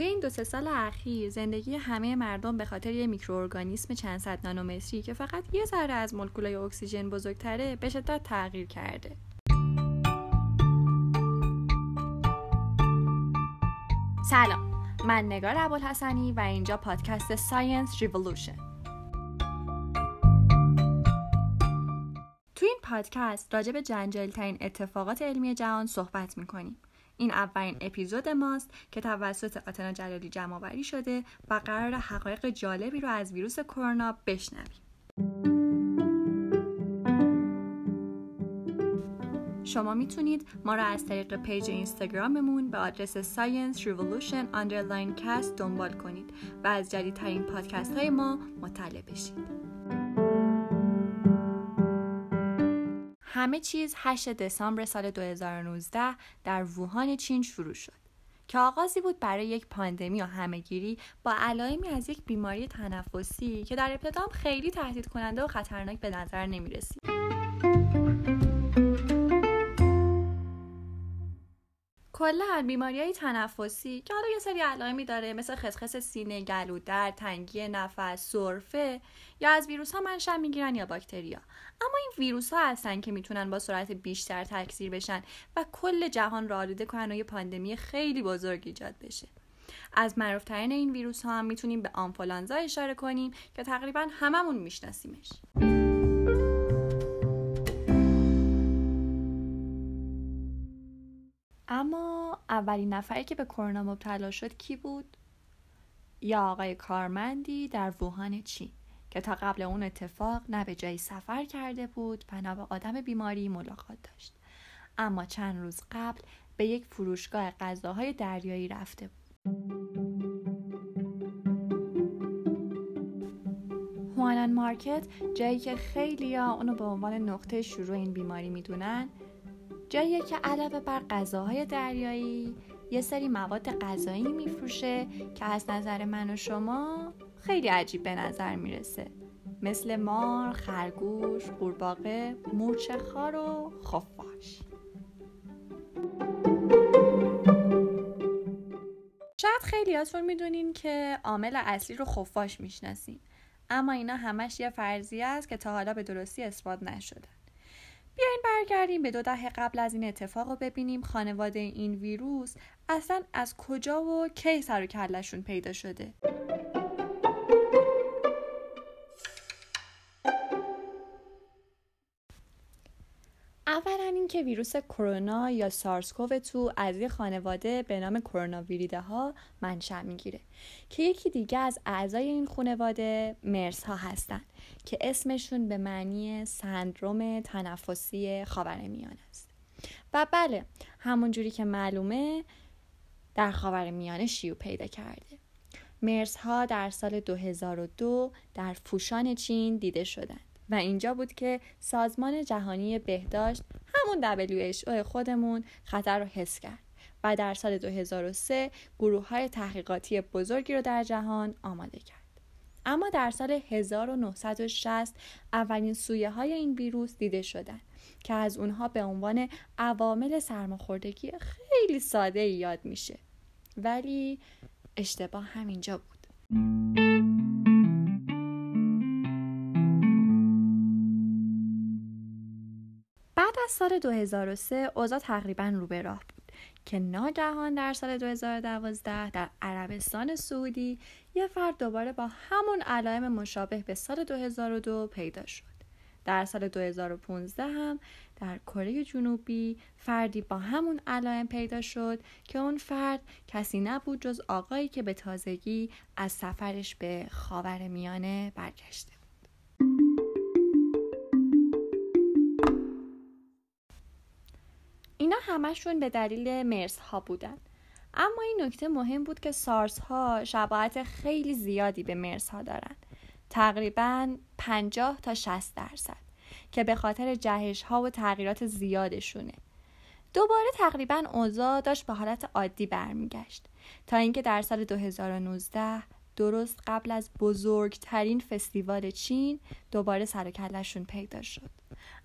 توی این دو سه سال اخیر زندگی همه مردم به خاطر یه میکروارگانیسم چند صد نانومتری که فقط یه ذره از مولکولای اکسیژن بزرگتره به شدت تغییر کرده. سلام من نگار ابوالحسنی و اینجا پادکست Science Revolution تو این پادکست راجع به جنجالی ترین اتفاقات علمی جهان صحبت می‌کنیم این اولین اپیزود ماست که توسط آتنا جلالی جمع آوری شده و قرار حقایق جالبی رو از ویروس کرونا بشنویم. شما می‌تونید ما را از طریق پیج اینستاگراممون به آدرس Science Revolution Underline Cast دنبال کنید و از جدیدترین پادکست های ما مطلع بشید. همه چیز 8 دسامبر سال 2019 در ووهان چین شروع شد که آغازی بود برای یک پاندمی و همهگیری با علائمی از یک بیماری تنفسی که در ابتدا خیلی تهدید کننده و خطرناک به نظر نمی رسید. کلا بیماری های تنفسی که حالا یه سری علائمی داره مثل خسخس سینه، گلو درد، تنگی نفس، سرفه یا از ویروس ها منشأ می‌گیرن یا باکتریا. اما این ویروس ها هستن که می‌تونن با سرعت بیشتر تکثیر بشن و کل جهان را آلوده کنن و یه پاندمی خیلی بزرگ ایجاد بشه. از معروفترین این ویروس ها هم می‌تونیم به آنفولانزا اشاره کنیم که تقریبا هممون میشناسیمش. اما اولین نفری که به کرونا مبتلا شد کی بود؟ یا آقای کارمندی در ووهان چین که تا قبل اون اتفاق نه به جایی سفر کرده بود و نه با آدم بیماری ملاقات داشت اما چند روز قبل به یک فروشگاه غذاهای دریایی رفته بود هوانان مارکت جایی که خیلی ها اونو به عنوان نقطه شروع این بیماری می‌دونن جایی که علاوه بر غذاهای دریایی یه سری مواد غذایی میفروشه که از نظر من و شما خیلی عجیب به نظر می‌رسه. مثل مار، خرگوش، قورباغه، مورچه خار و خفاش. شاید خیلیاتون می‌دونین که عامل اصلی رو خفاش می‌شناسین اما اینا همش یه فرضیه است که تا حالا به درستی اثبات نشده. بیاین برگردیم. به دو دهه قبل از این اتفاق رو ببینیم. خانواده این ویروس اصلا از کجا و کی سر و کلشون پیدا شده؟ اینکه ویروس کرونا یا سارسکوو تو از یه خانواده به نام کرونا ویریده ها منشأ می‌گیره که یکی دیگه از اعضای این خانواده مرس ها هستن که اسمشون به معنی سندروم تنفسی خاورمیانه است. و بله همون جوری که معلومه در خاورمیانه شیوع پیدا کرده. مرس ها در سال 2002 در فوشان چین دیده شدند و اینجا بود که سازمان جهانی بهداشت همون WHO خودمون خطر رو حس کرد و در سال 2003 گروه های تحقیقاتی بزرگی رو در جهان آماده کرد. اما در سال 1960 اولین سویه های این ویروس دیده شدند که از اونها به عنوان عوامل سرماخوردگی خیلی ساده یاد میشه ولی اشتباه همینجا بود. از سال 2003 اوضاع تقریبا رو به راه بود که ناگهان در سال 2012 در عربستان سعودی یه فرد دوباره با همون علائم مشابه به سال 2002 پیدا شد. در سال 2015 هم در کره جنوبی فردی با همون علائم پیدا شد که اون فرد کسی نبود جز آقایی که به تازگی از سفرش به خاور میانه برگشته همشون به دلیل مرس ها بودن. اما این نکته مهم بود که سارس ها شباهت خیلی زیادی به مرس ها دارن. تقریبا 50 تا 60 درصد که به خاطر جهش ها و تغییرات زیادشونه. دوباره تقریبا اوضاع داشت به حالت عادی برمیگشت. تا اینکه در سال 2019 درست قبل از بزرگترین فستیوال چین دوباره سر کلشون پیدا شد.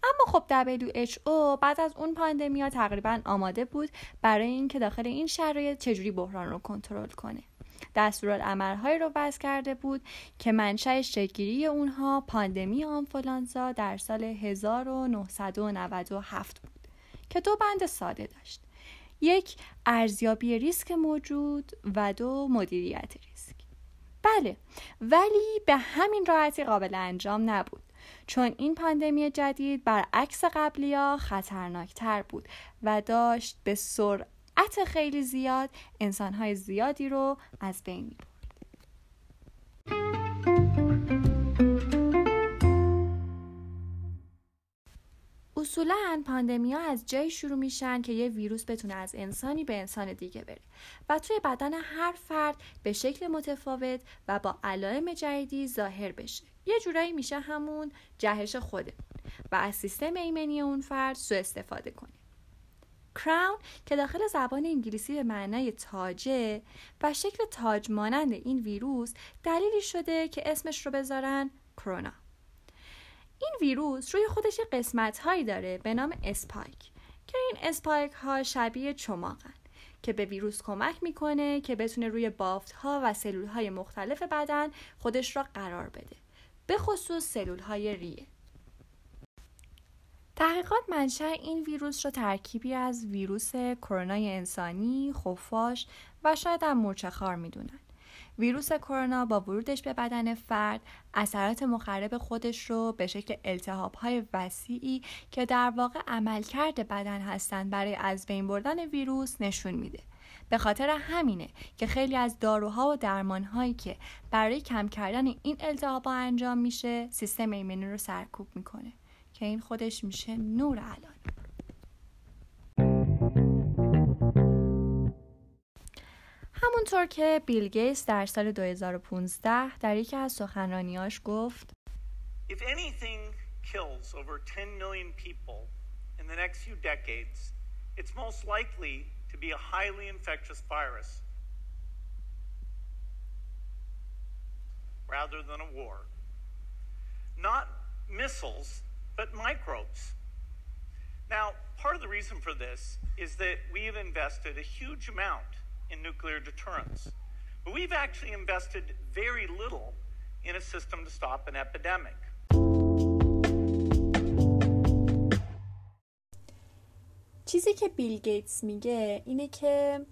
اما خب WHO بعد از اون پاندمیا تقریبا آماده بود برای اینکه داخل این شرایط چجوری بحران رو کنترل کنه. دستورالعملهایی رو وضع کرده بود که منشأ شکلگیری اونها پاندمی آنفولانزا در سال 1997 بود که دو بند ساده داشت. یک ارزیابی ریسک موجود و دو مدیریت ریسک. بله ولی به همین راحتی قابل انجام نبود. چون این پاندمی جدید برعکس قبلی ها خطرناکتر بود و داشت به سرعت خیلی زیاد انسانهای زیادی رو از بین می اصولا پاندمی ها از جایی شروع میشن که یه ویروس بتونه از انسانی به انسان دیگه بره. و توی بدن هر فرد به شکل متفاوت و با علائم جدیدی ظاهر بشه. یه جورایی میشه همون جهش خورده و از سیستم ایمنی اون فرد سوء استفاده کنه crown که داخل زبان انگلیسی به معنای تاجه و شکل تاج مانند این ویروس دلیلی شده که اسمش رو بذارن کرونا. این ویروس روی خودش قسمت هایی داره به نام spike که این spike ها شبیه چماقن که به ویروس کمک می‌کنه که بتونه روی بافت ها و سلول های مختلف بدن خودش را قرار بده به خصوص سلول های ریه تحقیقات منشأ این ویروس را ترکیبی از ویروس کرونا انسانی، خفاش و شاید هم مورچهخوار می‌دونن. ویروس کرونا با ورودش به بدن فرد اثرات مخرب خودش رو به شکل التهاب های وسیعی که در واقع عملکرد بدن هستند برای از بین بردن ویروس نشون میده. به خاطر همینه که خیلی از داروها و درمانهایی که برای کم کردن این التهاب انجام میشه سیستم ایمنی رو سرکوب می‌کنه که این خودش میشه نور الان همونطور که بیل گیتس در سال 2015 در یکی از سخنرانیاش گفت If anything kills over 10 million people in the next few decades, it's most likely to be a highly infectious virus rather than a war. Not missiles, but microbes. Now, part of the reason for this is that we've invested a huge amount in nuclear deterrence. But we've actually invested very little in a system to stop an epidemic. چیزی که بیل گیتس میگه اینه که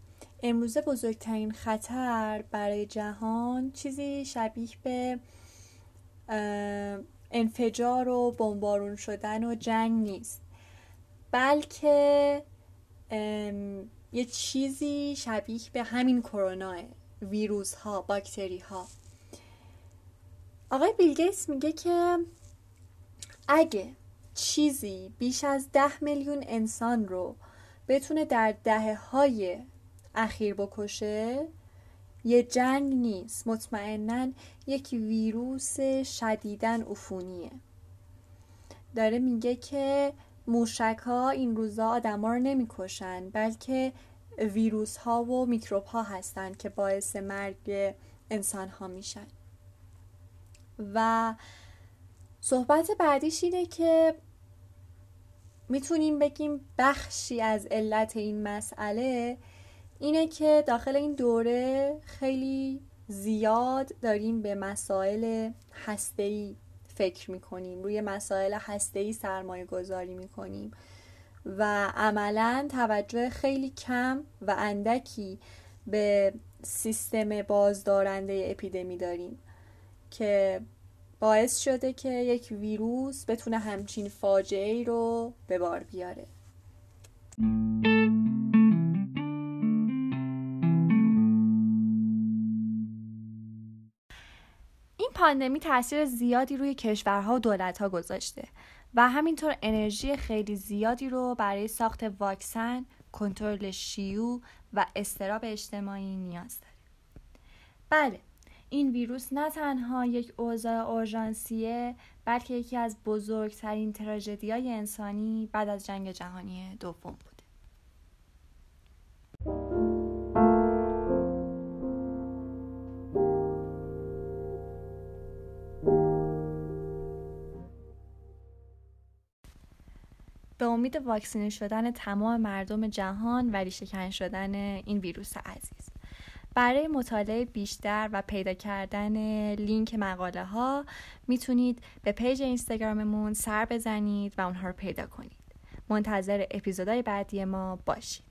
امروزه بزرگترین خطر برای جهان چیزی شبیه به انفجار و بمبارون شدن و جنگ نیست بلکه یه چیزی شبیه به همین کرونا ویروس ها باکتری ها آقای بیلگیس میگه که اگه چیزی بیش از ده میلیون انسان رو بتونه در دهه های اخیر بکشه یه جنگ نیست. مطمئنا یک ویروس شدیدن عفونیه. داره میگه که موشک ها این روزا آدم ها رو نمی‌کشن بلکه ویروس ها و میکروب ها هستند که باعث مرگ انسان ها میشن. و صحبت بعدیش اینه که می‌تونیم بگیم بخشی از علت این مسئله اینه که داخل این دوره خیلی زیاد داریم به مسائل هسته‌ای فکر می‌کنیم روی مسائل هسته‌ای سرمایه گذاری می‌کنیم. و عملا توجه خیلی کم و اندکی به سیستم بازدارنده اپیدمی داریم که باعث شده که یک ویروس بتونه همچین فاجعه ای رو به بار بیاره. پاندمی تاثیر زیادی روی کشورها و دولتها گذاشته و همینطور انرژی خیلی زیادی رو برای ساخت واکسن، کنترل شیوع و استراب اجتماعی نیاز داره. بله، این ویروس نه تنها یک اوضاع اورژانسیه بلکه یکی از بزرگترین تراژدی های انسانی بعد از جنگ جهانی دوم بود. به امید واکسینه شدن تمام مردم جهان و ریشهکن شدن این ویروس عزیز. برای مطالعه بیشتر و پیدا کردن لینک مقاله ها می‌تونید به پیج اینستاگراممون سر بزنید و اونها رو پیدا کنید. منتظر اپیزودهای بعدی ما باشید.